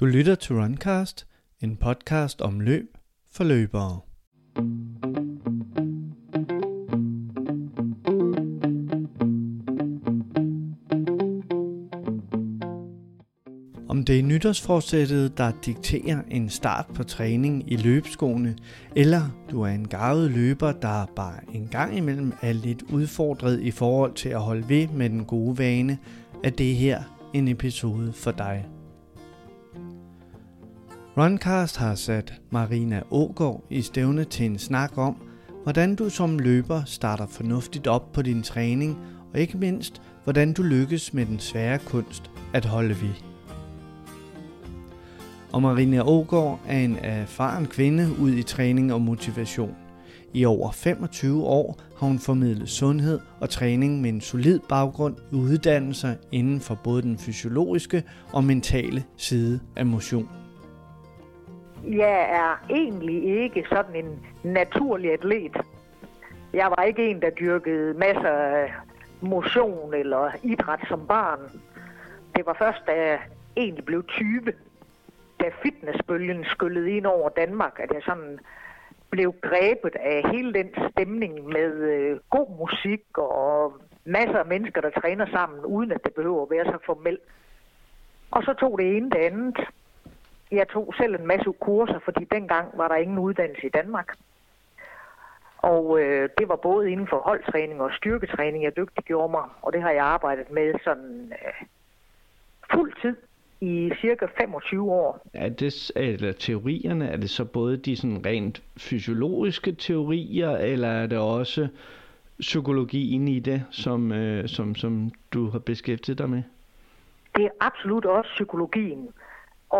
Du lytter til Runcast, en podcast om løb for løbere. Om det er nytårsforsættet, der dikterer en start på træning i løbeskoene, eller du er en garvet løber, der bare en gang imellem er lidt udfordret i forhold til at holde ved med den gode vane, er det her en episode for dig. Runcast har sat Marina Ågård i stævne til en snak om, hvordan du som løber starter fornuftigt op på din træning, og ikke mindst, hvordan du lykkes med den svære kunst at holde ved. Og Marina Ågård er en erfaren kvinde ud i træning og motivation. I over 25 år har hun formidlet sundhed og træning med en solid baggrund i uddannelser inden for både den fysiologiske og mentale side af motion. Jeg er egentlig ikke sådan en naturlig atlet. Jeg var ikke en, der dyrkede masser af motion eller idræt som barn. Det var først, da jeg egentlig blev 20, da fitnessbølgen skyllede ind over Danmark, at jeg sådan blev grebet af hele den stemning med øh, god musik og masser af mennesker, der træner sammen, uden at det behøver at være så formelt. Og så tog det ene det andet. Jeg tog selv en masse kurser, fordi dengang var der ingen uddannelse i Danmark. Og øh, det var både inden for holdtræning og styrketræning, jeg dygtiggjorde mig, og det har jeg arbejdet med sådan øh, fuld tid i cirka 25 år. Er det, eller teorierne, er det så både de sådan rent fysiologiske teorier, eller er det også psykologien i det, som, øh, som, som du har beskæftiget dig med? Det er absolut også psykologien.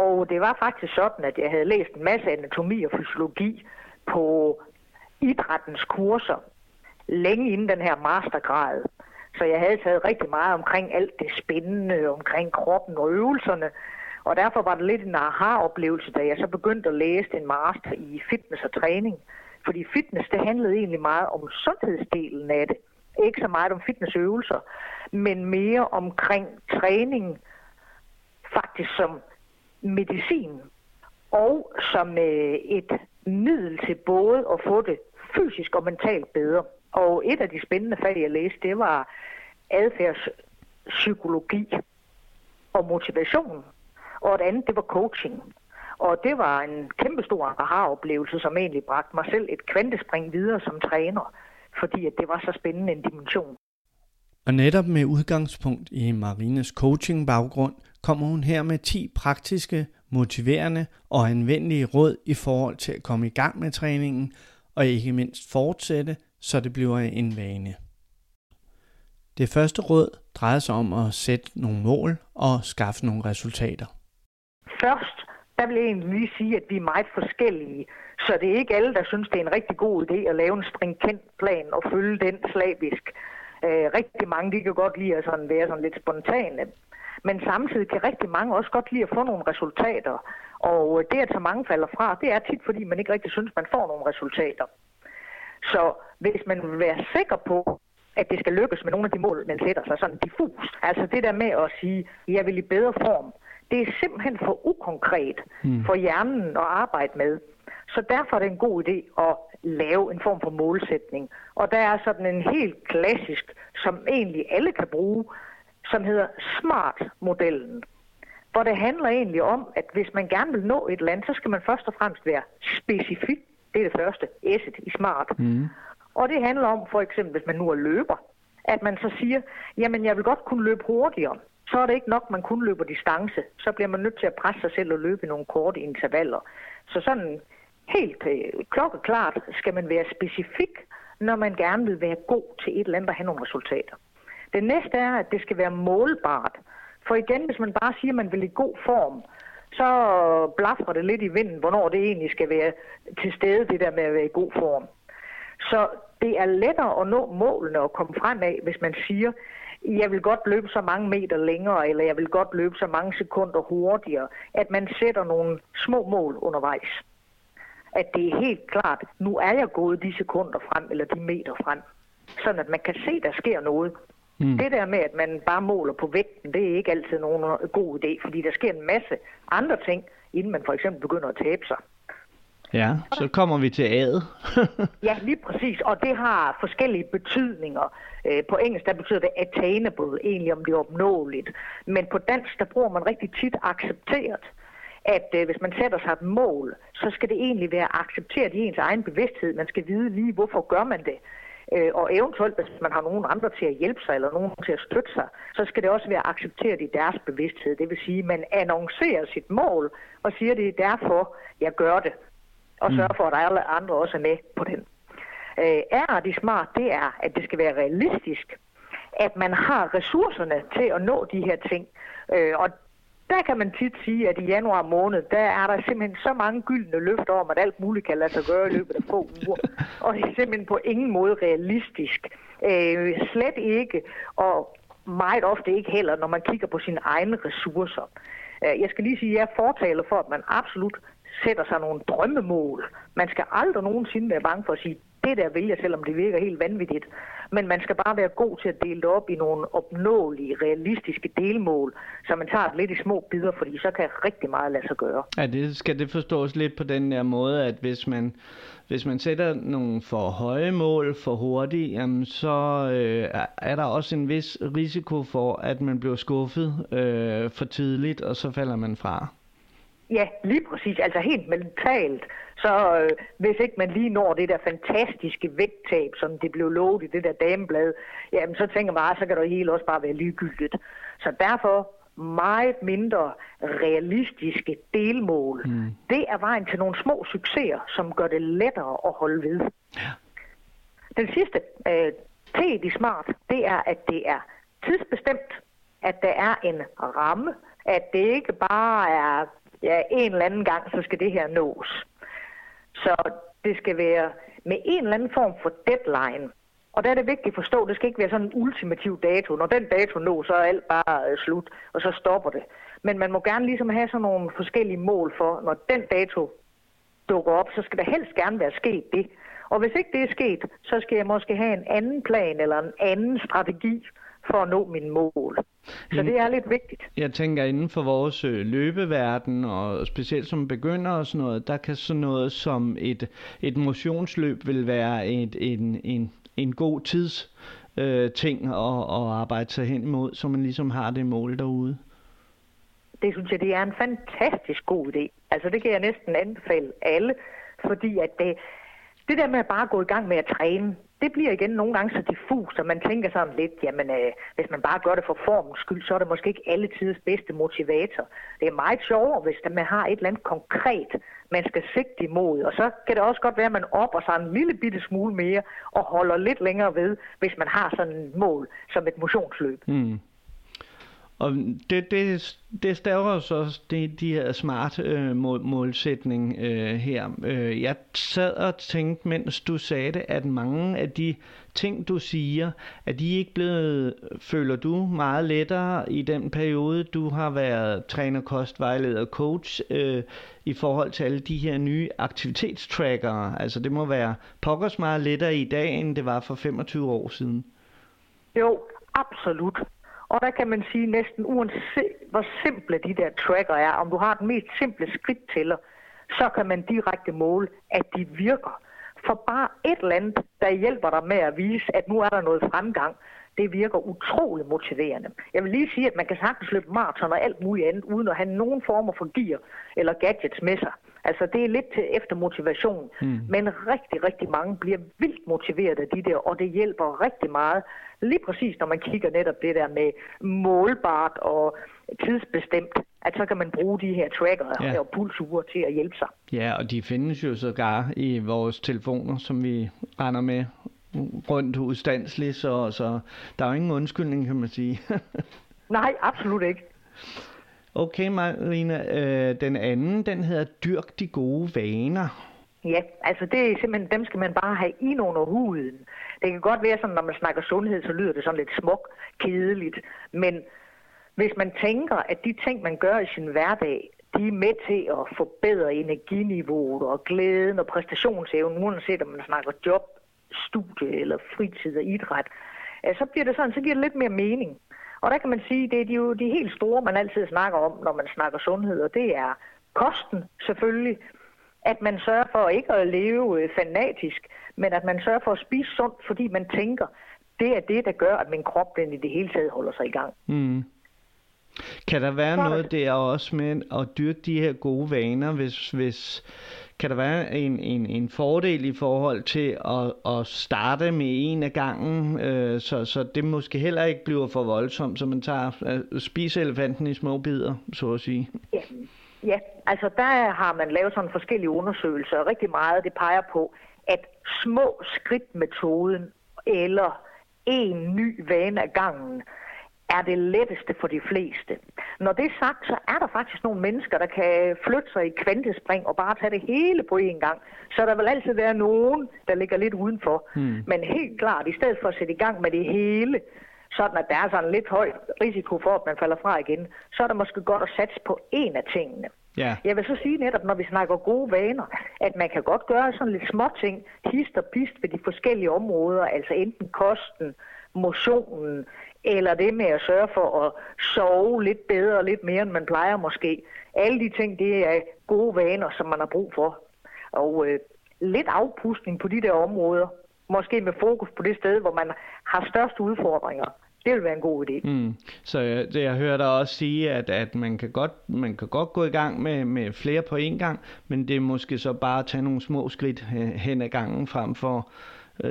Og det var faktisk sådan, at jeg havde læst en masse anatomi og fysiologi på idrættens kurser, længe inden den her mastergrad. Så jeg havde taget rigtig meget omkring alt det spændende, omkring kroppen og øvelserne. Og derfor var det lidt en aha-oplevelse, da jeg så begyndte at læse en master i fitness og træning. Fordi fitness, det handlede egentlig meget om sundhedsdelen af det. Ikke så meget om fitnessøvelser, men mere omkring træning, faktisk som medicin, og som øh, et middel til både at få det fysisk og mentalt bedre. Og et af de spændende fag, jeg læste, det var adfærdspsykologi og motivation. Og et andet, det var coaching. Og det var en kæmpe stor aha-oplevelse, som egentlig bragte mig selv et kvantespring videre som træner, fordi at det var så spændende en dimension. Og netop med udgangspunkt i Marines coaching-baggrund, kommer hun her med 10 praktiske, motiverende og anvendelige råd i forhold til at komme i gang med træningen, og ikke mindst fortsætte, så det bliver en vane. Det første råd drejer sig om at sætte nogle mål og skaffe nogle resultater. Først, der vil jeg egentlig lige sige, at vi er meget forskellige. Så det er ikke alle, der synes, det er en rigtig god idé at lave en stringent plan og følge den slavisk. Øh, rigtig mange, de kan godt lide at sådan være sådan lidt spontane. Men samtidig kan rigtig mange også godt lide at få nogle resultater. Og det, at så mange falder fra, det er tit, fordi man ikke rigtig synes, man får nogle resultater. Så hvis man vil være sikker på, at det skal lykkes med nogle af de mål, man sætter sig sådan diffus. Altså det der med at sige, jeg vil i bedre form, det er simpelthen for ukonkret hmm. for hjernen at arbejde med. Så derfor er det en god idé at lave en form for målsætning. Og der er sådan en helt klassisk, som egentlig alle kan bruge, som hedder SMART-modellen. Hvor det handler egentlig om, at hvis man gerne vil nå et land, så skal man først og fremmest være specifik. Det er det første, S'et i SMART. Mm. Og det handler om, for eksempel, hvis man nu er løber, at man så siger, jamen jeg vil godt kunne løbe hurtigere. Så er det ikke nok, man kun løber distance. Så bliver man nødt til at presse sig selv og løbe i nogle korte intervaller. Så sådan helt øh, klokkeklart skal man være specifik, når man gerne vil være god til et eller andet og have nogle resultater. Det næste er, at det skal være målbart. For igen, hvis man bare siger, at man vil i god form, så blaffer det lidt i vinden, hvornår det egentlig skal være til stede, det der med at være i god form. Så det er lettere at nå målene og komme frem af, hvis man siger, jeg vil godt løbe så mange meter længere, eller jeg vil godt løbe så mange sekunder hurtigere, at man sætter nogle små mål undervejs. At det er helt klart, nu er jeg gået de sekunder frem, eller de meter frem. Sådan at man kan se, der sker noget. Mm. Det der med, at man bare måler på vægten, det er ikke altid nogen god idé, fordi der sker en masse andre ting, inden man for eksempel begynder at tabe sig. Ja, så kommer vi til A'et. ja, lige præcis, og det har forskellige betydninger. Øh, på engelsk der betyder det attainable, egentlig om det er opnåeligt. Men på dansk der bruger man rigtig tit accepteret at øh, hvis man sætter sig et mål, så skal det egentlig være accepteret i ens egen bevidsthed. Man skal vide lige, hvorfor gør man det. Øh, og eventuelt, hvis man har nogen andre til at hjælpe sig, eller nogen til at støtte sig, så skal det også være accepteret i deres bevidsthed. Det vil sige, at man annoncerer sit mål og siger, det er derfor, jeg gør det. Og mm. sørger for, at alle andre også er med på den. Øh, er det smart, det er, at det skal være realistisk. At man har ressourcerne til at nå de her ting. Øh, og der kan man tit sige, at i januar måned, der er der simpelthen så mange gyldne løfter om, at alt muligt kan lade sig gøre i løbet af få uger. Og det er simpelthen på ingen måde realistisk. Øh, slet ikke, og meget ofte ikke heller, når man kigger på sine egne ressourcer. Øh, jeg skal lige sige, at jeg fortaler for, at man absolut sætter sig nogle drømmemål. Man skal aldrig nogensinde være bange for at sige, det der vil jeg, selvom det virker helt vanvittigt. Men man skal bare være god til at dele det op i nogle opnåelige, realistiske delmål, så man tager det lidt i små bidder, fordi så kan rigtig meget lade sig gøre. Ja, det skal det forstås lidt på den der måde, at hvis man, hvis man sætter nogle for høje mål for hurtigt, jamen så øh, er der også en vis risiko for, at man bliver skuffet øh, for tidligt, og så falder man fra. Ja, lige præcis. Altså helt mentalt. Så øh, hvis ikke man lige når det der fantastiske vægttab, som det blev lovet i det der dameblad, jamen så tænker man, ah, så kan det hele også bare være ligegyldigt. Så derfor meget mindre realistiske delmål. Mm. Det er vejen til nogle små succeser, som gør det lettere at holde ved. Ja. Den sidste, øh, T i smart, det er, at det er tidsbestemt, at der er en ramme, at det ikke bare er ja, en eller anden gang, så skal det her nås. Så det skal være med en eller anden form for deadline. Og der er det vigtigt at forstå, at det skal ikke være sådan en ultimativ dato. Når den dato nås, så er alt bare øh, slut, og så stopper det. Men man må gerne ligesom have sådan nogle forskellige mål for, når den dato dukker op, så skal der helst gerne være sket det. Og hvis ikke det er sket, så skal jeg måske have en anden plan eller en anden strategi for at nå mine mål. Så det er lidt vigtigt. Jeg tænker, inden for vores øh, løbeverden, og specielt som begynder og sådan noget, der kan sådan noget som et, et motionsløb vil være et, en, en, en god tids øh, ting at, at arbejde sig hen imod, så man ligesom har det mål derude. Det synes jeg, det er en fantastisk god idé. Altså det kan jeg næsten anbefale alle, fordi at det, det der med at bare gå i gang med at træne, det bliver igen nogle gange så diffus, at man tænker sådan lidt, jamen øh, hvis man bare gør det for formens skyld, så er det måske ikke alle tiders bedste motivator. Det er meget sjovere, hvis man har et eller andet konkret, man skal sigte imod. Og så kan det også godt være, at man opper sig en lille bitte smule mere og holder lidt længere ved, hvis man har sådan et mål som et motionsløb. Mm. Og det, det, det staver så også de, de her smart øh, mål, målsætning øh, her. Øh, jeg sad og tænkte, mens du sagde det, at mange af de ting, du siger, at de ikke blevet, føler du, meget lettere i den periode, du har været træner, kostvejleder, coach, øh, i forhold til alle de her nye aktivitetstrackere. Altså det må være pokkers meget lettere i dag, end det var for 25 år siden. Jo, absolut. Og der kan man sige næsten uanset hvor simple de der tracker er, om du har den mest simple skridttæller, så kan man direkte måle, at de virker. For bare et eller andet, der hjælper dig med at vise, at nu er der noget fremgang, det virker utrolig motiverende. Jeg vil lige sige, at man kan sagtens løbe maraton og alt muligt andet, uden at have nogen former for gear eller gadgets med sig. Altså det er lidt til efter motivation, mm. men rigtig, rigtig mange bliver vildt motiveret af de der, og det hjælper rigtig meget. Lige præcis når man kigger netop det der med målbart og tidsbestemt, at så kan man bruge de her tracker ja. og pulsure til at hjælpe sig. Ja, og de findes jo sågar i vores telefoner, som vi render med rundt udstandsligt, så, så der er jo ingen undskyldning, kan man sige. Nej, absolut ikke. Okay, Marina, øh, den anden, den hedder Dyrk de gode vaner. Ja, altså det er simpelthen, dem skal man bare have ind under huden. Det kan godt være sådan, når man snakker sundhed, så lyder det sådan lidt smuk, kedeligt. Men hvis man tænker, at de ting, man gør i sin hverdag, de er med til at forbedre energiniveauet og glæden og præstationsevnen, uanset om man snakker job, studie eller fritid og idræt, så bliver det sådan, så giver det lidt mere mening. Og der kan man sige, det er de jo de helt store, man altid snakker om, når man snakker sundhed, og det er kosten selvfølgelig, at man sørger for ikke at leve øh, fanatisk, men at man sørger for at spise sundt, fordi man tænker, det er det, der gør, at min krop den i det hele taget holder sig i gang. Mm. Kan der være noget der også med at dyrke de her gode vaner, hvis, hvis kan der være en, en, en fordel i forhold til at, at starte med en af gangen, øh, så, så det måske heller ikke bliver for voldsomt, så man tager øh, spiser elefanten i små bidder, så at sige? Ja. ja, altså der har man lavet sådan forskellige undersøgelser, og rigtig meget det peger på, at små skridt-metoden eller en ny vane af gangen, er det letteste for de fleste. Når det er sagt, så er der faktisk nogle mennesker, der kan flytte sig i kvantespring og bare tage det hele på én gang. Så der vil altid være nogen, der ligger lidt udenfor. Hmm. Men helt klart, i stedet for at sætte i gang med det hele, sådan at der er sådan lidt høj risiko for, at man falder fra igen, så er det måske godt at satse på en af tingene. Ja. Jeg vil så sige netop, når vi snakker gode vaner, at man kan godt gøre sådan lidt små ting, hist og pist ved de forskellige områder, altså enten kosten, motionen, eller det med at sørge for at sove lidt bedre og lidt mere, end man plejer måske. Alle de ting, det er gode vaner, som man har brug for. Og øh, lidt afpustning på de der områder, måske med fokus på det sted, hvor man har største udfordringer. Det vil være en god idé. Mm. Så jeg, det, jeg hører dig også sige, at, at man, kan godt, man kan godt gå i gang med, med flere på én gang, men det er måske så bare at tage nogle små skridt øh, hen ad gangen frem for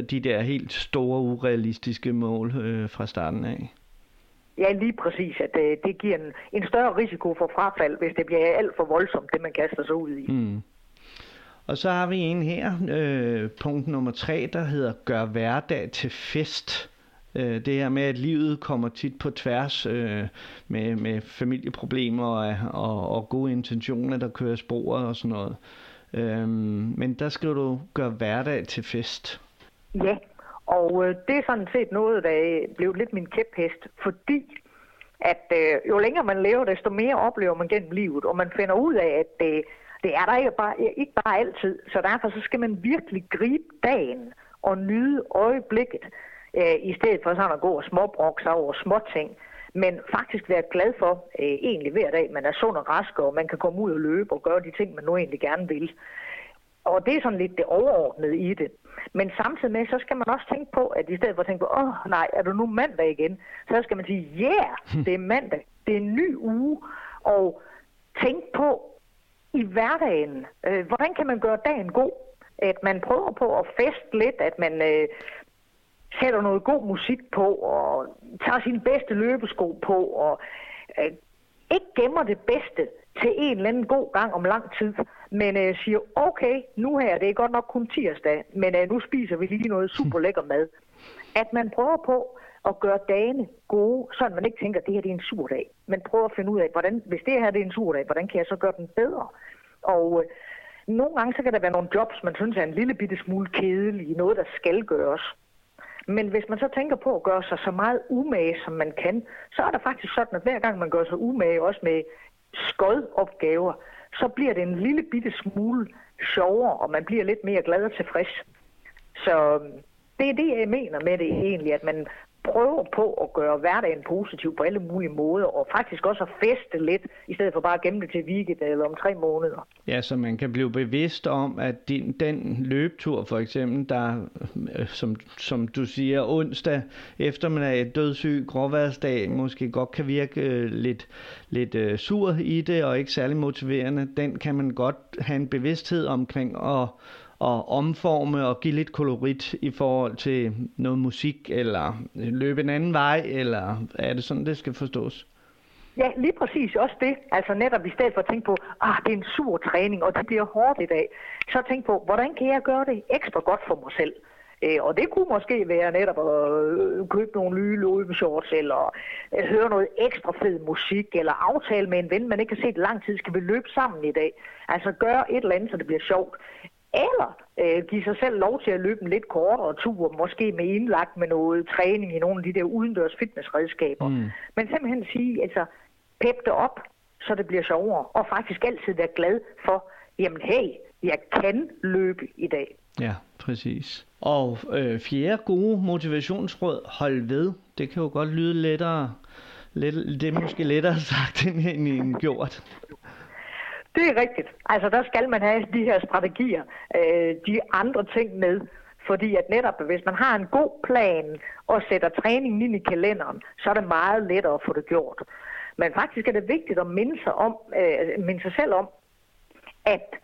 de der helt store, urealistiske mål øh, fra starten af. Ja, lige præcis. At det, øh, det giver en, en større risiko for frafald, hvis det bliver alt for voldsomt, det man kaster sig ud i. Mm. Og så har vi en her, øh, punkt nummer tre, der hedder Gør hverdag til fest. Øh, det her med, at livet kommer tit på tværs øh, med, med familieproblemer og, og, og gode intentioner, der kører sporet og sådan noget. Øh, men der skal du gøre hverdag til fest. Ja, og øh, det er sådan set noget, der blev lidt min kæphest, fordi at øh, jo længere man lever, desto mere oplever man gennem livet, og man finder ud af, at øh, det er der ikke bare, ikke bare altid. Så derfor så skal man virkelig gribe dagen og nyde øjeblikket, øh, i stedet for sådan at gå og småbrokse over småting. Men faktisk være glad for øh, egentlig hver dag, man er sund og rask, og man kan komme ud og løbe og gøre de ting, man nu egentlig gerne vil. Og det er sådan lidt det overordnede i det. Men samtidig med, så skal man også tænke på, at i stedet for at tænke på, åh oh, nej, er du nu mandag igen? Så skal man sige, yeah, det er mandag. Det er en ny uge. Og tænk på i hverdagen, øh, hvordan kan man gøre dagen god? At man prøver på at feste lidt, at man øh, sætter noget god musik på, og tager sin bedste løbesko på, og øh, ikke gemmer det bedste til en eller anden god gang om lang tid, men øh, siger, okay, nu her, det er godt nok kun tirsdag, men øh, nu spiser vi lige noget super lækker mad. At man prøver på at gøre dagene gode, så man ikke tænker, at det her det er en sur dag. Man prøver at finde ud af, hvordan, hvis det her det er en sur dag, hvordan kan jeg så gøre den bedre? Og øh, nogle gange så kan der være nogle jobs, man synes er en lille bitte smule kedelige, noget der skal gøres. Men hvis man så tænker på at gøre sig så meget umage, som man kan, så er det faktisk sådan, at hver gang man gør sig umage, også med skodopgaver, så bliver det en lille bitte smule sjovere, og man bliver lidt mere glad og tilfreds. Så øhm, det er det, jeg mener med det egentlig, at man prøver på at gøre hverdagen positiv på alle mulige måder, og faktisk også at feste lidt, i stedet for bare at gemme det til weekend eller om tre måneder. Ja, så man kan blive bevidst om, at din, den løbetur for eksempel, der, øh, som, som du siger, onsdag eftermiddag, dødssyg, gråværsdag, måske godt kan virke øh, lidt, lidt øh, sur i det, og ikke særlig motiverende, den kan man godt have en bevidsthed omkring, og at omforme og give lidt kolorit i forhold til noget musik, eller løbe en anden vej, eller er det sådan, det skal forstås? Ja, lige præcis også det. Altså netop i stedet for at tænke på, ah, det er en sur træning, og det bliver hårdt i dag. Så tænk på, hvordan kan jeg gøre det ekstra godt for mig selv? Øh, og det kunne måske være netop at øh, købe nogle nye løbeshorts, eller øh, høre noget ekstra fed musik, eller aftale med en ven, man ikke har set lang tid, skal vi løbe sammen i dag. Altså gøre et eller andet, så det bliver sjovt. Eller øh, give sig selv lov til at løbe en lidt kortere tur, måske med indlagt med noget træning i nogle af de der udendørs fitnessredskaber. Mm. Men simpelthen sige, altså, pep det op, så det bliver sjovere. Og faktisk altid være glad for, jamen hey, jeg kan løbe i dag. Ja, præcis. Og øh, fjerde gode motivationsråd, hold ved. Det kan jo godt lyde lettere. Let, det er måske lettere sagt end, end gjort. Det er rigtigt. Altså der skal man have de her strategier, øh, de andre ting med. Fordi at netop, hvis man har en god plan og sætter træningen ind i kalenderen, så er det meget lettere at få det gjort. Men faktisk er det vigtigt at minde sig, om, øh, minde sig selv om, at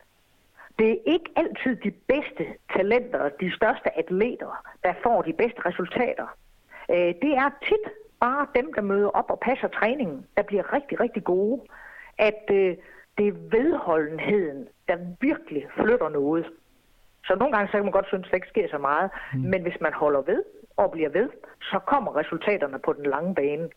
det er ikke altid de bedste talenter, de største atleter, der får de bedste resultater. Øh, det er tit bare dem, der møder op og passer træningen, der bliver rigtig, rigtig gode. At øh, det er vedholdenheden, der virkelig flytter noget. Så nogle gange så kan man godt synes, at det ikke sker så meget. Mm. Men hvis man holder ved og bliver ved, så kommer resultaterne på den lange bane.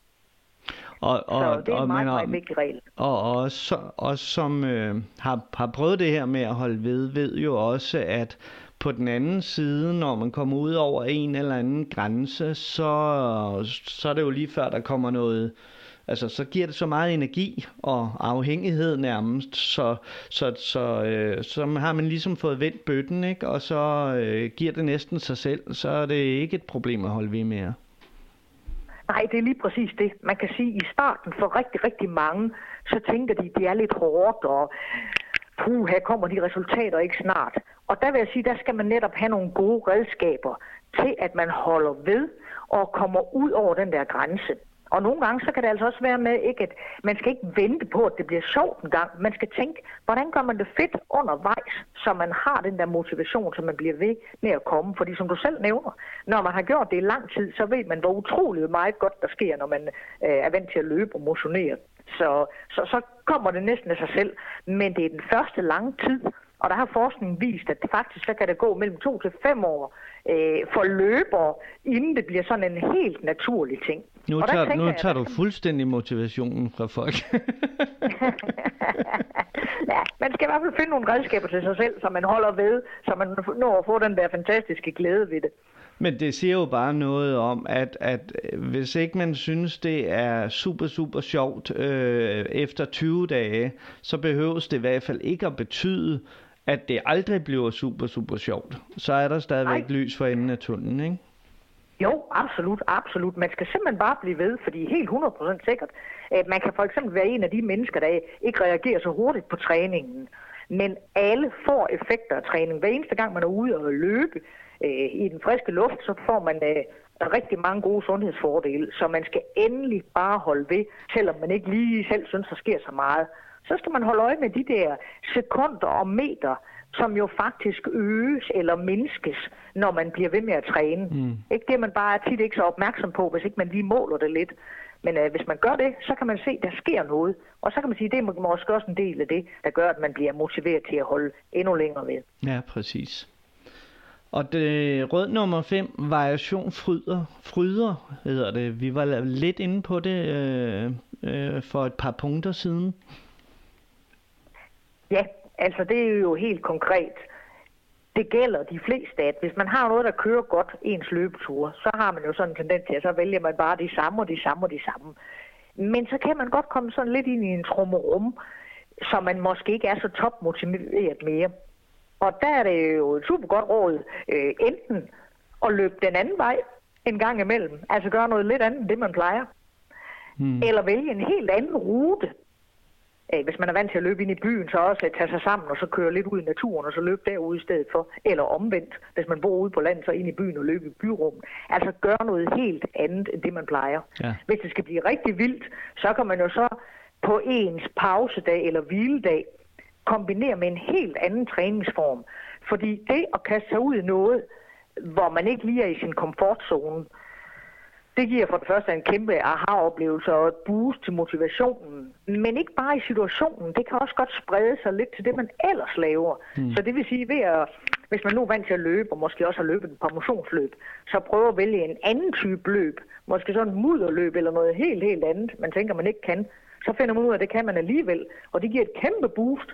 Og, og, så det er en og, meget, men, meget vigtig regel. Og også, også som øh, har, har prøvet det her med at holde ved, ved jo også, at på den anden side, når man kommer ud over en eller anden grænse, så, så er det jo lige før, der kommer noget, altså så giver det så meget energi og afhængighed nærmest, så, så, så, øh, så har man ligesom fået vendt bøtten, ikke? og så øh, giver det næsten sig selv, så er det ikke et problem at holde ved mere. Nej, det er lige præcis det. Man kan sige, at i starten for rigtig, rigtig mange, så tænker de, at det er lidt hårdt, og puh, her kommer de resultater ikke snart. Og der vil jeg sige, der skal man netop have nogle gode redskaber til, at man holder ved og kommer ud over den der grænse. Og nogle gange, så kan det altså også være med, ikke, at man skal ikke vente på, at det bliver sjovt en gang. Man skal tænke, hvordan gør man det fedt undervejs, så man har den der motivation, så man bliver ved med at komme. Fordi som du selv nævner, når man har gjort det i lang tid, så ved man, hvor utroligt meget godt der sker, når man øh, er vant til at løbe og motionere. Så, så, så kommer det næsten af sig selv. Men det er den første lange tid, og der har forskningen vist, at det faktisk så kan det gå mellem to til fem år øh, for løber, inden det bliver sådan en helt naturlig ting. Nu tager, nu tager du fuldstændig motivationen fra folk. ja, man skal i hvert fald finde nogle redskaber til sig selv, så man holder ved, så man når at få den der fantastiske glæde ved det. Men det siger jo bare noget om, at, at hvis ikke man synes, det er super, super sjovt øh, efter 20 dage, så behøves det i hvert fald ikke at betyde, at det aldrig bliver super, super sjovt. Så er der stadigvæk Nej. lys for enden af tunnelen, ikke? Jo, absolut, absolut. Man skal simpelthen bare blive ved, fordi helt 100% sikkert, at man kan for eksempel være en af de mennesker, der ikke reagerer så hurtigt på træningen. Men alle får effekter af træning. Hver eneste gang man er ude og løbe øh, i den friske luft, så får man øh, rigtig mange gode sundhedsfordele. Så man skal endelig bare holde ved, selvom man ikke lige selv synes, der sker så meget. Så skal man holde øje med de der sekunder og meter, som jo faktisk øges eller mindskes, når man bliver ved med at træne. Mm. Ikke det, man bare er tit ikke så opmærksom på, hvis ikke man lige måler det lidt. Men øh, hvis man gør det, så kan man se, at der sker noget. Og så kan man sige, at det er måske også en del af det, der gør, at man bliver motiveret til at holde endnu længere ved. Ja, præcis. Og det rød nummer 5, variation fryder, fryder hedder det. Vi var lidt inde på det øh, øh, for et par punkter siden. Ja, altså det er jo helt konkret. Det gælder de fleste, at hvis man har noget, der kører godt ens løbeture, så har man jo sådan en tendens til, at så vælger man bare de samme og de samme og de samme. Men så kan man godt komme sådan lidt ind i en trummerum, så man måske ikke er så topmotiveret mere. Og der er det jo et super godt råd, øh, enten at løbe den anden vej en gang imellem, altså gøre noget lidt andet end det, man plejer. Hmm. Eller vælge en helt anden rute, øh, hvis man er vant til at løbe ind i byen, så også at tage sig sammen og så køre lidt ud i naturen og så løbe derude i stedet for. Eller omvendt, hvis man bor ude på landet, så ind i byen og løbe i byrummet. Altså gøre noget helt andet end det, man plejer. Ja. Hvis det skal blive rigtig vildt, så kan man jo så på ens pausedag eller hviledag kombinere med en helt anden træningsform. Fordi det at kaste sig ud i noget, hvor man ikke lige er i sin komfortzone, det giver for det første en kæmpe aha-oplevelse og et boost til motivationen. Men ikke bare i situationen. Det kan også godt sprede sig lidt til det, man ellers laver. Mm. Så det vil sige, ved at, hvis man nu er vant til at løbe, og måske også har løbet et par motionsløb, så prøve at vælge en anden type løb. Måske sådan en mudderløb eller noget helt, helt andet, man tænker, man ikke kan. Så finder man ud af, at det kan man alligevel. Og det giver et kæmpe boost,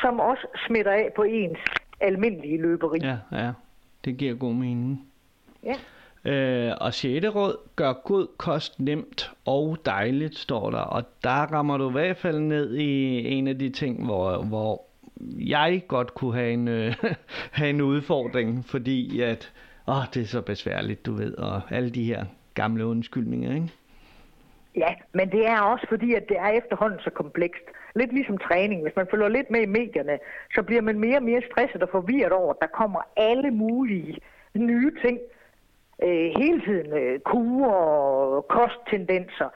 som også smitter af på ens almindelige løberi. Ja, ja. Det giver god mening. Ja. Øh, og 6. råd, gør god kost nemt og dejligt, står der. Og der rammer du i hvert fald ned i en af de ting, hvor, hvor jeg godt kunne have en, øh, have en udfordring, fordi at, åh, det er så besværligt, du ved, og alle de her gamle undskyldninger, ikke? Ja, men det er også fordi, at det er efterhånden så komplekst. Lidt ligesom træning. Hvis man følger lidt med i medierne, så bliver man mere og mere stresset og forvirret over, at der kommer alle mulige nye ting øh, hele tiden. Øh, kurer og kosttendenser.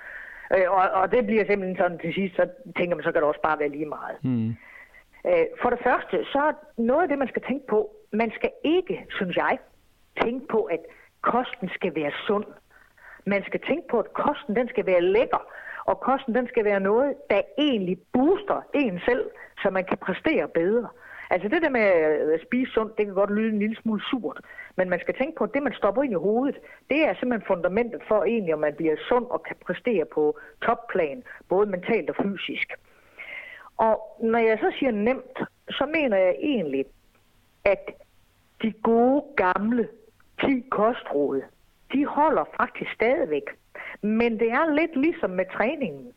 Øh, og, og det bliver simpelthen sådan til sidst, så tænker man, så kan det også bare være lige meget. Mm. Øh, for det første, så er noget af det, man skal tænke på, man skal ikke, synes jeg, tænke på, at kosten skal være sund. Man skal tænke på, at kosten den skal være lækker, og kosten den skal være noget, der egentlig booster en selv, så man kan præstere bedre. Altså det der med øh, at spise sundt, det kan godt lyde en lille smule surt, men man skal tænke på, at det, man stopper ind i hovedet, det er simpelthen fundamentet for egentlig, om man bliver sund og kan præstere på topplan, både mentalt og fysisk. Og når jeg så siger nemt, så mener jeg egentlig, at de gode gamle 10 kostråd, de holder faktisk stadigvæk. Men det er lidt ligesom med træningen,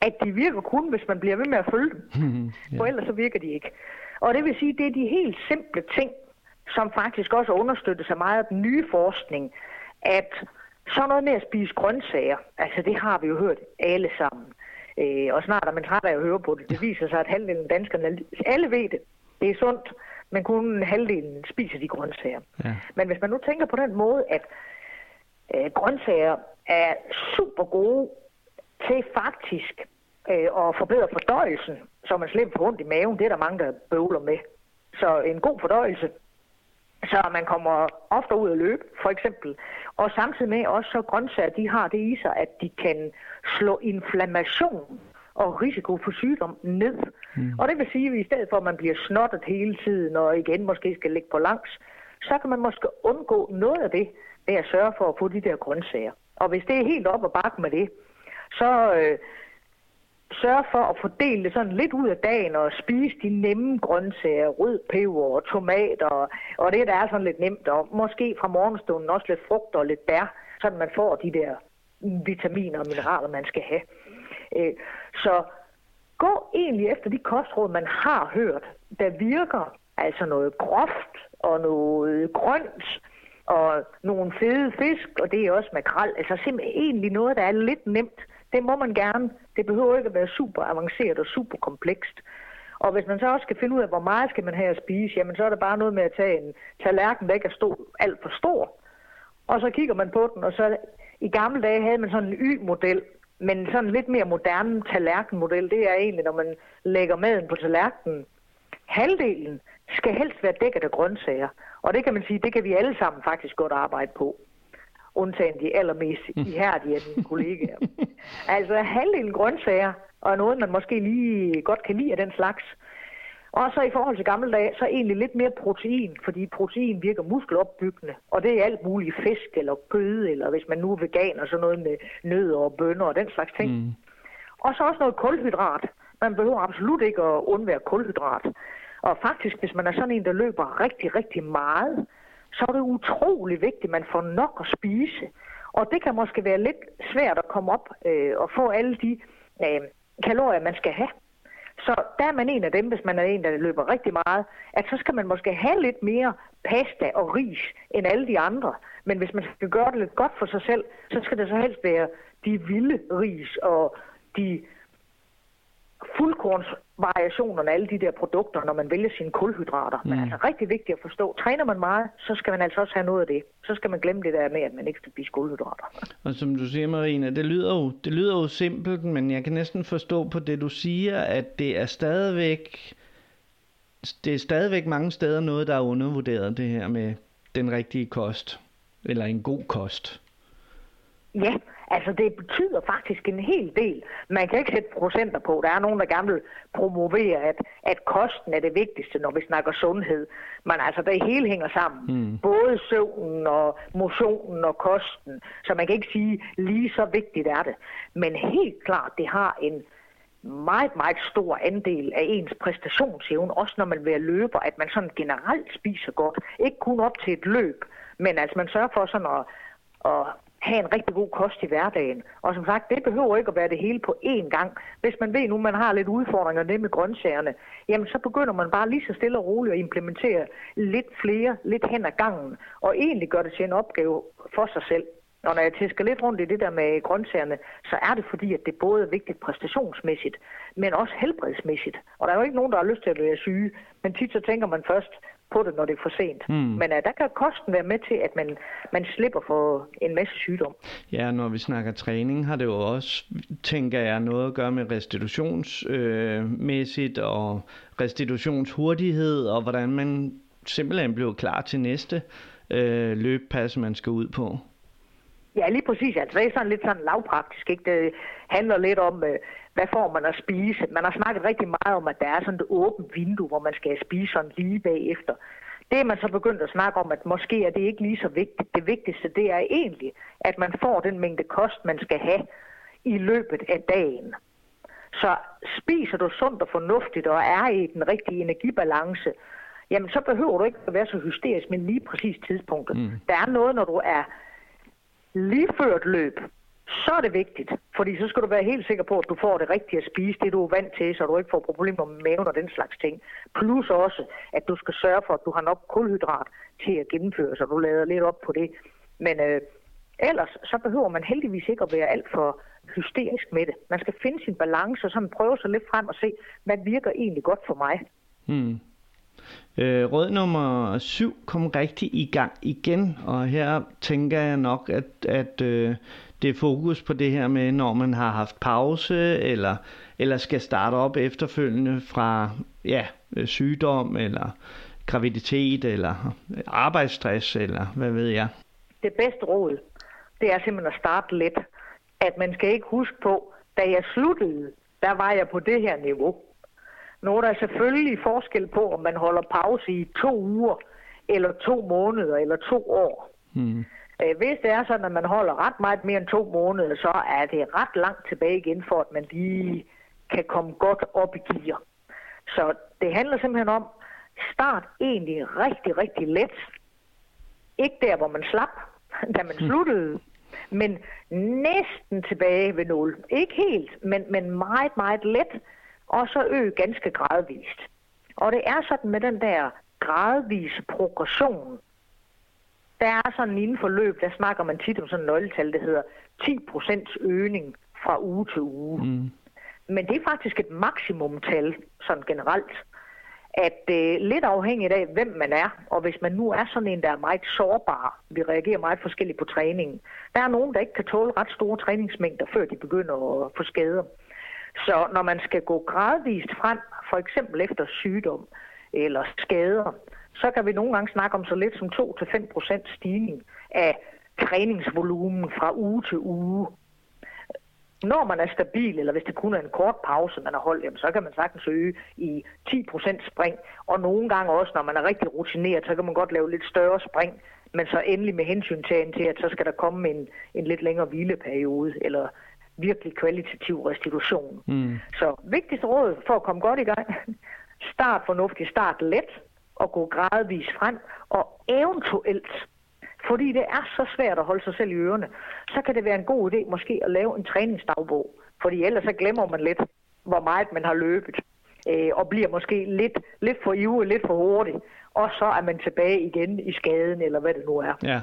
at de virker kun, hvis man bliver ved med at følge dem. For ellers så virker de ikke. Og det vil sige, det er de helt simple ting, som faktisk også understøttes sig meget af den nye forskning, at så noget med at spise grøntsager, altså det har vi jo hørt alle sammen. Øh, og snart er man træt af at høre på det. Det viser sig, at halvdelen af danskerne, alle ved det, det er sundt, men kun halvdelen spiser de grøntsager. Ja. Men hvis man nu tænker på den måde, at øh, grøntsager er super gode til faktisk øh, at forbedre fordøjelsen, så man slipper for ondt i maven. Det er der mange, der bøvler med. Så en god fordøjelse, så man kommer ofte ud at løbe, for eksempel. Og samtidig med også, så grøntsager, de har det i sig, at de kan slå inflammation og risiko for sygdom ned. Mm. Og det vil sige, at i stedet for, at man bliver snottet hele tiden, og igen måske skal ligge på langs, så kan man måske undgå noget af det ved at sørge for at få de der grøntsager. Og hvis det er helt op og bakke med det, så øh, sørg for at fordele det sådan lidt ud af dagen og spise de nemme grøntsager, rød peber og tomater, og det der er sådan lidt nemt, og måske fra morgenstunden også lidt frugt og lidt bær, så man får de der vitaminer og mineraler, man skal have. Øh, så gå egentlig efter de kostråd, man har hørt, der virker, altså noget groft og noget grønt, og nogle fede fisk, og det er også makrel. Altså simpelthen egentlig noget, der er lidt nemt. Det må man gerne. Det behøver ikke at være super avanceret og super komplekst. Og hvis man så også skal finde ud af, hvor meget skal man have at spise, jamen så er det bare noget med at tage en tallerken, der ikke er stor, alt for stor. Og så kigger man på den, og så i gamle dage havde man sådan en Y-model, men sådan en lidt mere moderne tallerkenmodel, det er egentlig, når man lægger maden på tallerkenen. Halvdelen skal helst være dækket af grøntsager. Og det kan man sige, det kan vi alle sammen faktisk godt arbejde på. Undtagen de allermest ihærdige af mine kollegaer. altså halvdelen grøntsager, og noget man måske lige godt kan lide af den slags. Og så i forhold til gamle dage, så egentlig lidt mere protein, fordi protein virker muskelopbyggende, og det er alt muligt fisk eller kød, eller hvis man nu er veganer, så noget med nødder og bønner og den slags ting. Mm. Og så også noget kulhydrat. Man behøver absolut ikke at undvære kulhydrat. Og faktisk, hvis man er sådan en, der løber rigtig, rigtig meget, så er det utrolig vigtigt, at man får nok at spise. Og det kan måske være lidt svært at komme op øh, og få alle de øh, kalorier, man skal have. Så der er man en af dem, hvis man er en, der løber rigtig meget, at så skal man måske have lidt mere pasta og ris end alle de andre. Men hvis man skal gøre det lidt godt for sig selv, så skal det så helst være de vilde ris og de fuldkornsvariationerne af alle de der produkter, når man vælger sine kulhydrater. Mm. Men altså rigtig vigtigt at forstå. Træner man meget, så skal man altså også have noget af det. Så skal man glemme det der med, at man ikke skal spise kulhydrater. Og som du siger, Marina, det lyder jo, det lyder jo simpelt, men jeg kan næsten forstå på det, du siger, at det er stadigvæk det er stadigvæk mange steder noget, der er undervurderet, det her med den rigtige kost, eller en god kost. Ja, altså det betyder faktisk en hel del. Man kan ikke sætte procenter på. Der er nogen, der gerne vil promovere, at, at kosten er det vigtigste, når vi snakker sundhed. Men altså, det hele hænger sammen. Mm. Både søvnen og motionen og kosten. Så man kan ikke sige, lige så vigtigt er det. Men helt klart, det har en meget, meget stor andel af ens præstationsevne, også når man vil løber, at man sådan generelt spiser godt. Ikke kun op til et løb, men altså man sørger for sådan at, at have en rigtig god kost i hverdagen. Og som sagt, det behøver ikke at være det hele på én gang. Hvis man ved nu, man har lidt udfordringer det med grøntsagerne, jamen så begynder man bare lige så stille og roligt at implementere lidt flere, lidt hen ad gangen, og egentlig gør det til en opgave for sig selv. Og når jeg tæsker lidt rundt i det der med grøntsagerne, så er det fordi, at det både er vigtigt præstationsmæssigt, men også helbredsmæssigt. Og der er jo ikke nogen, der har lyst til at være syge, men tit så tænker man først på det, når det er for sent. Mm. Men uh, der kan kosten være med til, at man, man slipper for en masse sygdom. Ja, når vi snakker træning, har det jo også, tænker jeg, noget at gøre med restitutionsmæssigt øh, og restitutionshurtighed, og hvordan man simpelthen bliver klar til næste øh, løbpas, man skal ud på. Ja, lige præcis. Altså, det er sådan lidt sådan lavpraktisk. Ikke? Det handler lidt om, øh, hvad får man at spise. Man har snakket rigtig meget om, at der er sådan et åbent vindue, hvor man skal spise sådan lige bagefter. Det er man så begyndt at snakke om, at måske er det ikke lige så vigtigt. Det vigtigste, det er egentlig, at man får den mængde kost, man skal have i løbet af dagen. Så spiser du sundt og fornuftigt og er i den rigtige energibalance, jamen så behøver du ikke at være så hysterisk med lige præcis tidspunktet. Mm. Der er noget, når du er lige før et løb, så er det vigtigt. Fordi så skal du være helt sikker på, at du får det rigtige at spise, det du er vant til, så du ikke får problemer med maven og den slags ting. Plus også, at du skal sørge for, at du har nok kulhydrat til at gennemføre, så du lader lidt op på det. Men øh, ellers så behøver man heldigvis ikke at være alt for hysterisk med det. Man skal finde sin balance og sådan prøve sig lidt frem og se, hvad virker egentlig godt for mig. Hmm. Øh, råd nummer 7 kom rigtig i gang igen, og her tænker jeg nok, at, at øh, det er fokus på det her med, når man har haft pause, eller, eller skal starte op efterfølgende fra ja, øh, sygdom, eller graviditet, eller øh, arbejdsstress, eller hvad ved jeg. Det bedste råd, det er simpelthen at starte let. At man skal ikke huske på, da jeg sluttede, der var jeg på det her niveau. Nu er der selvfølgelig forskel på, om man holder pause i to uger, eller to måneder, eller to år. Mm. Hvis det er sådan, at man holder ret meget mere end to måneder, så er det ret langt tilbage igen, for at man lige kan komme godt op i gear. Så det handler simpelthen om, start egentlig rigtig, rigtig let. Ikke der, hvor man slap, da man hmm. sluttede, men næsten tilbage ved nul. Ikke helt, men, men meget, meget let, og så øge ganske gradvist. Og det er sådan med den der gradvise progression, der er sådan inden for løb, der snakker man tit om sådan en nøgletal, der hedder 10% øgning fra uge til uge. Mm. Men det er faktisk et maksimumtal, sådan generelt. At øh, lidt afhængigt af, hvem man er, og hvis man nu er sådan en, der er meget sårbar, vi reagerer meget forskelligt på træningen. Der er nogen, der ikke kan tåle ret store træningsmængder, før de begynder at få skader. Så når man skal gå gradvist frem, for eksempel efter sygdom eller skader, så kan vi nogle gange snakke om så lidt som 2-5% stigning af træningsvolumen fra uge til uge. Når man er stabil, eller hvis det kun er en kort pause, man har holdt, jamen, så kan man sagtens øge i 10% spring. Og nogle gange også, når man er rigtig rutineret, så kan man godt lave lidt større spring. Men så endelig med hensyn til, at så skal der komme en, en lidt længere hvileperiode, eller virkelig kvalitativ restitution. Mm. Så vigtigste råd for at komme godt i gang, start fornuftigt, start let, og gå gradvist frem, og eventuelt, fordi det er så svært at holde sig selv i ørerne, så kan det være en god idé måske at lave en træningsdagbog, fordi ellers så glemmer man lidt, hvor meget man har løbet, øh, og bliver måske lidt, lidt for ivrig, lidt for hurtig, og så er man tilbage igen i skaden, eller hvad det nu er. Ja.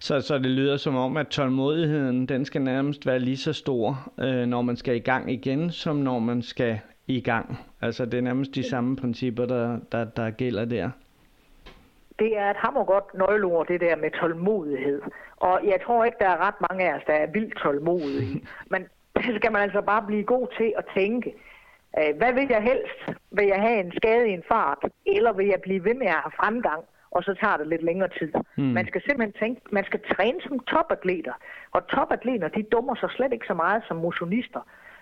Så, så det lyder som om, at tålmodigheden, den skal nærmest være lige så stor, øh, når man skal i gang igen, som når man skal i gang. Altså det er nærmest de samme principper, der, der, der gælder der. Det er et hammergodt nøgleord, det der med tålmodighed. Og jeg tror ikke, der er ret mange af os, der er vildt tålmodige. Men det skal man altså bare blive god til at tænke. Øh, hvad vil jeg helst? Vil jeg have en skade i en fart? Eller vil jeg blive ved med at have fremgang? Og så tager det lidt længere tid. Mm. Man skal simpelthen tænke, man skal træne som topatleter. Og topatleter, de dummer sig slet ikke så meget som motionister.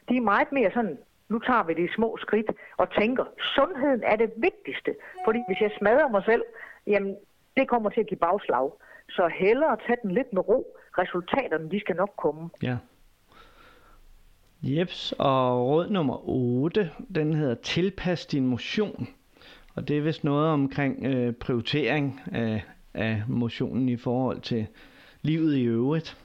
De er meget mere sådan, nu tager vi de små skridt og tænker, sundheden er det vigtigste. Fordi hvis jeg smadrer mig selv, jamen det kommer til at give bagslag. Så hellere tage den lidt med ro. Resultaterne, de skal nok komme. Ja. Jeps, og råd nummer 8, den hedder tilpas din motion. Og det er vist noget omkring øh, prioritering af, af motionen i forhold til livet i øvrigt.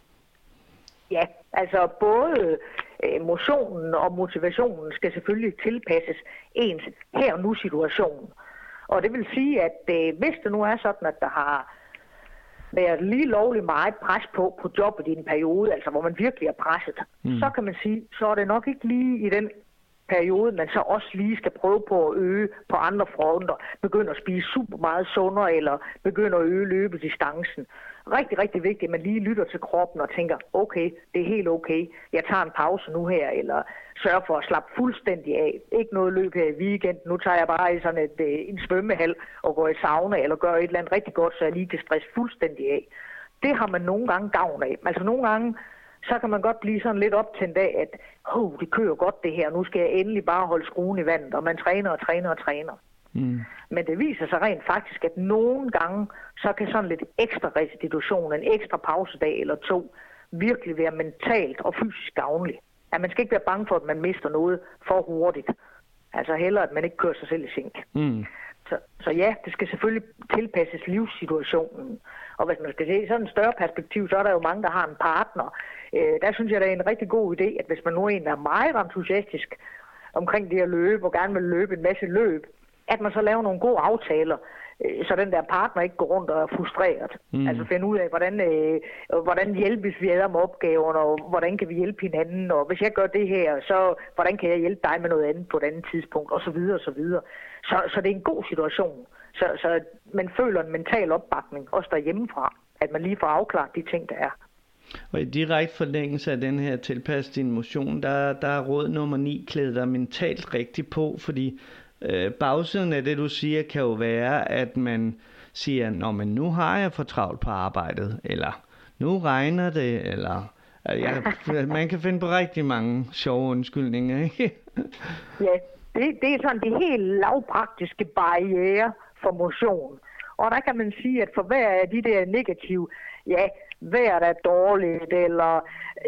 Ja, altså både øh, motionen og motivationen skal selvfølgelig tilpasses ens her og nu situation. Og det vil sige, at øh, hvis det nu er sådan, at der har været lige lovligt meget pres på på jobbet i en periode, altså hvor man virkelig er presset, mm. så kan man sige, så er det nok ikke lige i den periode, man så også lige skal prøve på at øge på andre fronter, begynde at spise super meget sundere, eller begynde at øge løbedistancen rigtig, rigtig vigtigt, at man lige lytter til kroppen og tænker, okay, det er helt okay, jeg tager en pause nu her, eller sørger for at slappe fuldstændig af. Ikke noget løb her i weekenden, nu tager jeg bare i sådan et, øh, en svømmehal og går i sauna, eller gør et eller andet rigtig godt, så jeg lige kan stresse fuldstændig af. Det har man nogle gange gavn af. Altså nogle gange, så kan man godt blive sådan lidt op til en dag, at oh, det kører godt det her, nu skal jeg endelig bare holde skruen i vandet, og man træner og træner og træner. Mm. Men det viser sig rent faktisk, at nogle gange, så kan sådan lidt ekstra restitution, en ekstra pausedag eller to, virkelig være mentalt og fysisk gavnlig. At man skal ikke være bange for, at man mister noget for hurtigt. Altså heller, at man ikke kører sig selv i sink. Mm. Så, så ja, det skal selvfølgelig tilpasses livssituationen. Og hvis man skal se sådan en større perspektiv, så er der jo mange, der har en partner. Øh, der synes jeg, det er en rigtig god idé, at hvis man nu er en, der er meget entusiastisk omkring det at løbe, og gerne vil løbe en masse løb, at man så laver nogle gode aftaler, så den der partner ikke går rundt og er frustreret. Mm. Altså finde ud af, hvordan, øh, hvordan hjælpes vi ad med opgaverne, og hvordan kan vi hjælpe hinanden, og hvis jeg gør det her, så hvordan kan jeg hjælpe dig med noget andet på et andet tidspunkt, og så videre, og så videre. Så, så det er en god situation. Så, så man føler en mental opbakning, også derhjemmefra, at man lige får afklaret de ting, der er. Og i direkte forlængelse af den her tilpas din motion, der, der er råd nummer 9, klæde dig mentalt rigtigt på, fordi Øh, bagsiden af det, du siger, kan jo være, at man siger, Nå, men nu har jeg for travlt på arbejdet, eller nu regner det, eller ja, man kan finde på rigtig mange sjove undskyldninger, ikke? ja, det, det er sådan de helt lavpraktiske barriere for motion. Og der kan man sige, at for hver af de der negative, ja, vejret er dårligt, eller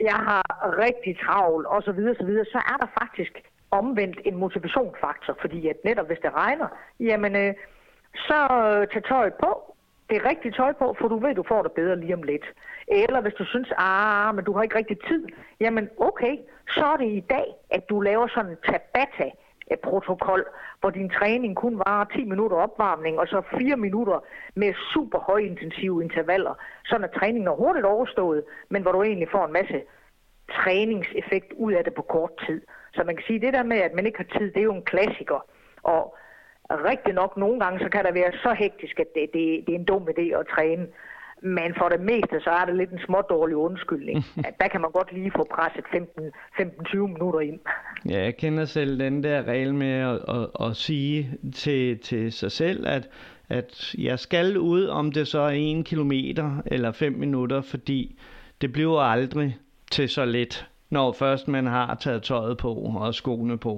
jeg har rigtig travlt, osv., så, videre, så er der faktisk omvendt en motivationsfaktor, fordi at netop hvis det regner, jamen øh, så øh, tag tøjet på. Det er rigtigt tøj på, for du ved, du får det bedre lige om lidt. Eller hvis du synes, ah, men du har ikke rigtig tid, jamen okay, så er det i dag, at du laver sådan en tabata øh, protokol, hvor din træning kun varer 10 minutter opvarmning, og så 4 minutter med super højintensive intervaller, sådan at træningen er hurtigt overstået, men hvor du egentlig får en masse træningseffekt ud af det på kort tid. Så man kan sige, det der med, at man ikke har tid, det er jo en klassiker. Og rigtig nok nogle gange, så kan der være så hektisk, at det, det, det er en dum idé at træne. Men for det meste, så er det lidt en smådårlig undskyldning. At der kan man godt lige få presset 15-20 minutter ind. Ja, jeg kender selv den der regel med at, at, at sige til, til sig selv, at, at jeg skal ud, om det så er en kilometer eller 5 minutter, fordi det bliver aldrig til så let når først man har taget tøjet på og skoene på.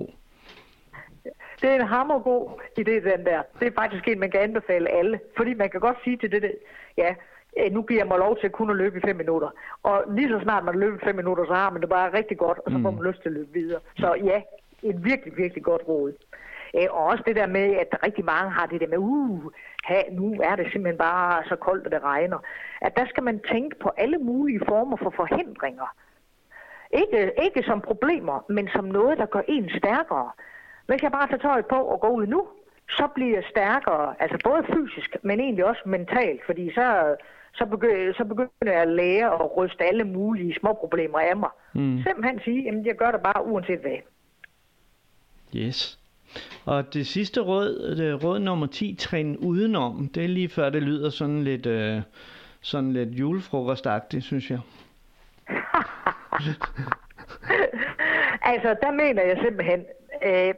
Det er en hammergod idé, den der. Det er faktisk en, man kan anbefale alle. Fordi man kan godt sige til det, ja, øh, nu giver jeg mig lov til kun at løbe i 5 minutter. Og lige så snart man løber i 5 minutter, så har man det bare rigtig godt, og så får mm. man lyst til at løbe videre. Så ja, et virkelig, virkelig godt råd. Øh, og også det der med, at rigtig mange har det der med, uh, ha, nu er det simpelthen bare så koldt, at det regner. At der skal man tænke på alle mulige former for forhindringer. Ikke, ikke som problemer, men som noget, der gør en stærkere. Hvis jeg bare tager tøjet på og går ud nu, så bliver jeg stærkere, altså både fysisk, men egentlig også mentalt, fordi så, så, begynder, så begynder jeg at lære at ryste alle mulige små problemer af mig. Mm. Simpelthen sige, at jeg gør det bare uanset hvad. Yes. Og det sidste råd, det råd nummer 10, træn udenom, det er lige før det lyder sådan lidt, øh, sådan lidt julefrokostagtigt, synes jeg. altså, der mener jeg simpelthen, øh,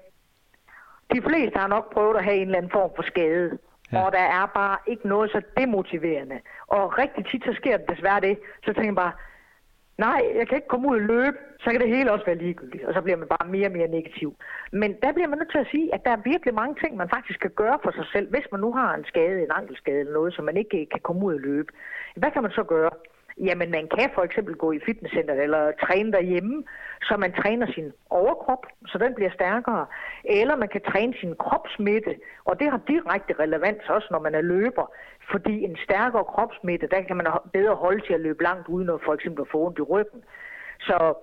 de fleste har nok prøvet at have en eller anden form for skade. Ja. Og der er bare ikke noget så demotiverende. Og rigtig tit så sker det desværre det. Så tænker jeg bare, nej, jeg kan ikke komme ud og løbe, så kan det hele også være ligegyldigt. Og så bliver man bare mere og mere negativ. Men der bliver man nødt til at sige, at der er virkelig mange ting, man faktisk kan gøre for sig selv, hvis man nu har en skade, en ankelskade eller noget, så man ikke kan komme ud og løbe. Hvad kan man så gøre? Jamen, man kan for eksempel gå i fitnesscenter eller træne derhjemme, så man træner sin overkrop, så den bliver stærkere. Eller man kan træne sin kropsmitte, og det har direkte relevans også, når man er løber. Fordi en stærkere kropsmitte, der kan man bedre holde til at løbe langt, uden at for eksempel at få ondt i ryggen. Så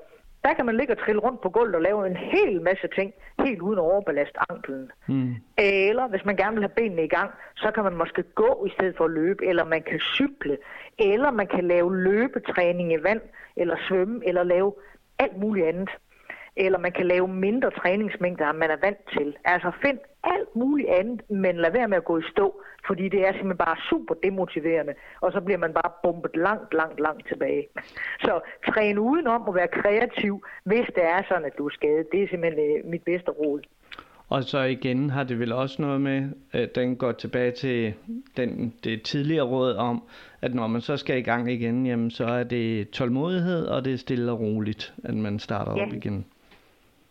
der kan man ligge og trille rundt på gulvet og lave en hel masse ting, helt uden at overbelaste anklen. Mm. Eller hvis man gerne vil have benene i gang, så kan man måske gå i stedet for at løbe, eller man kan cykle, eller man kan lave løbetræning i vand, eller svømme, eller lave alt muligt andet. Eller man kan lave mindre træningsmængder, end man er vant til. Altså find alt muligt andet, men lad være med at gå i stå, fordi det er simpelthen bare super demotiverende, og så bliver man bare bumpet langt, langt, langt tilbage. Så træn udenom at være kreativ, hvis det er sådan, at du er skadet. Det er simpelthen øh, mit bedste råd. Og så igen har det vel også noget med, at den går tilbage til den, det tidligere råd om, at når man så skal i gang igen, jamen, så er det tålmodighed, og det er stille og roligt, at man starter ja. op igen.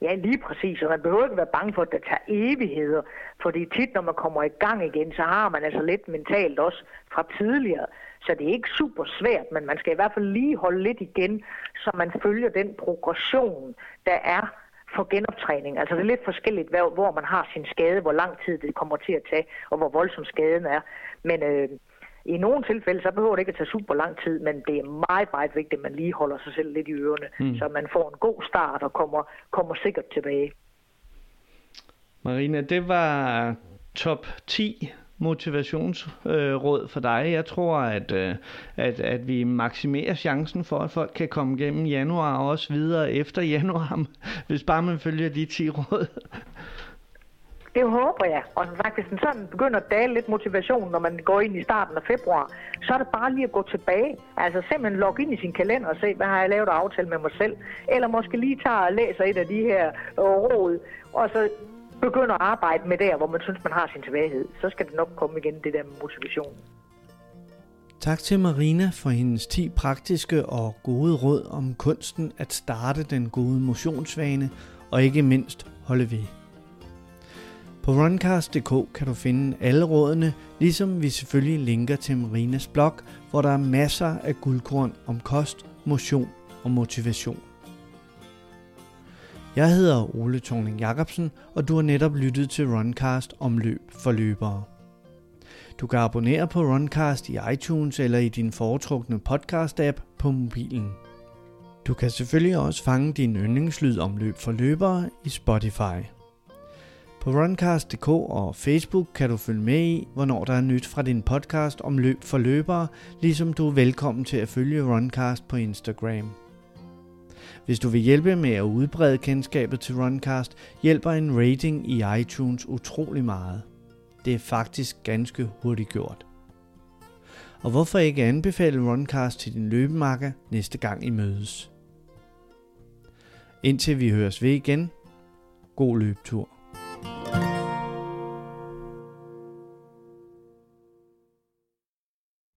Ja, lige præcis, og man behøver ikke være bange for, at det tager evigheder, fordi tit, når man kommer i gang igen, så har man altså lidt mentalt også fra tidligere, så det er ikke super svært, men man skal i hvert fald lige holde lidt igen, så man følger den progression, der er for genoptræning. Altså det er lidt forskelligt, hvor man har sin skade, hvor lang tid det kommer til at tage, og hvor voldsom skaden er. Men øh, i nogle tilfælde, så behøver det ikke at tage super lang tid, men det er meget, meget vigtigt, at man lige holder sig selv lidt i ørerne, mm. så man får en god start og kommer, kommer sikkert tilbage. Marina, det var top 10 motivationsråd øh, for dig. Jeg tror, at, øh, at, at vi maksimerer chancen for, at folk kan komme igennem januar og også videre efter januar, hvis bare man følger de 10 råd. Det håber jeg. Og som sagt, hvis den sådan begynder at dale lidt motivation, når man går ind i starten af februar, så er det bare lige at gå tilbage. Altså simpelthen logge ind i sin kalender og se, hvad har jeg lavet af aftale med mig selv. Eller måske lige tage og læser et af de her øh, råd, og så begynder at arbejde med der, hvor man synes, man har sin tilbagehed. Så skal det nok komme igen, det der med motivation. Tak til Marina for hendes 10 praktiske og gode råd om kunsten at starte den gode motionsvane og ikke mindst holde ved. På runcast.dk kan du finde alle rådene, ligesom vi selvfølgelig linker til Marinas blog, hvor der er masser af guldkorn om kost, motion og motivation. Jeg hedder Ole Thorning Jacobsen, og du har netop lyttet til Runcast om løb for løbere. Du kan abonnere på Runcast i iTunes eller i din foretrukne podcast-app på mobilen. Du kan selvfølgelig også fange din yndlingslyd om løb for løbere i Spotify. På runcast.dk og Facebook kan du følge med i, hvornår der er nyt fra din podcast om løb for løbere, ligesom du er velkommen til at følge Runcast på Instagram. Hvis du vil hjælpe med at udbrede kendskabet til Runcast, hjælper en rating i iTunes utrolig meget. Det er faktisk ganske hurtigt gjort. Og hvorfor ikke anbefale Runcast til din løbemakker næste gang I mødes? Indtil vi høres ved igen, god løbetur.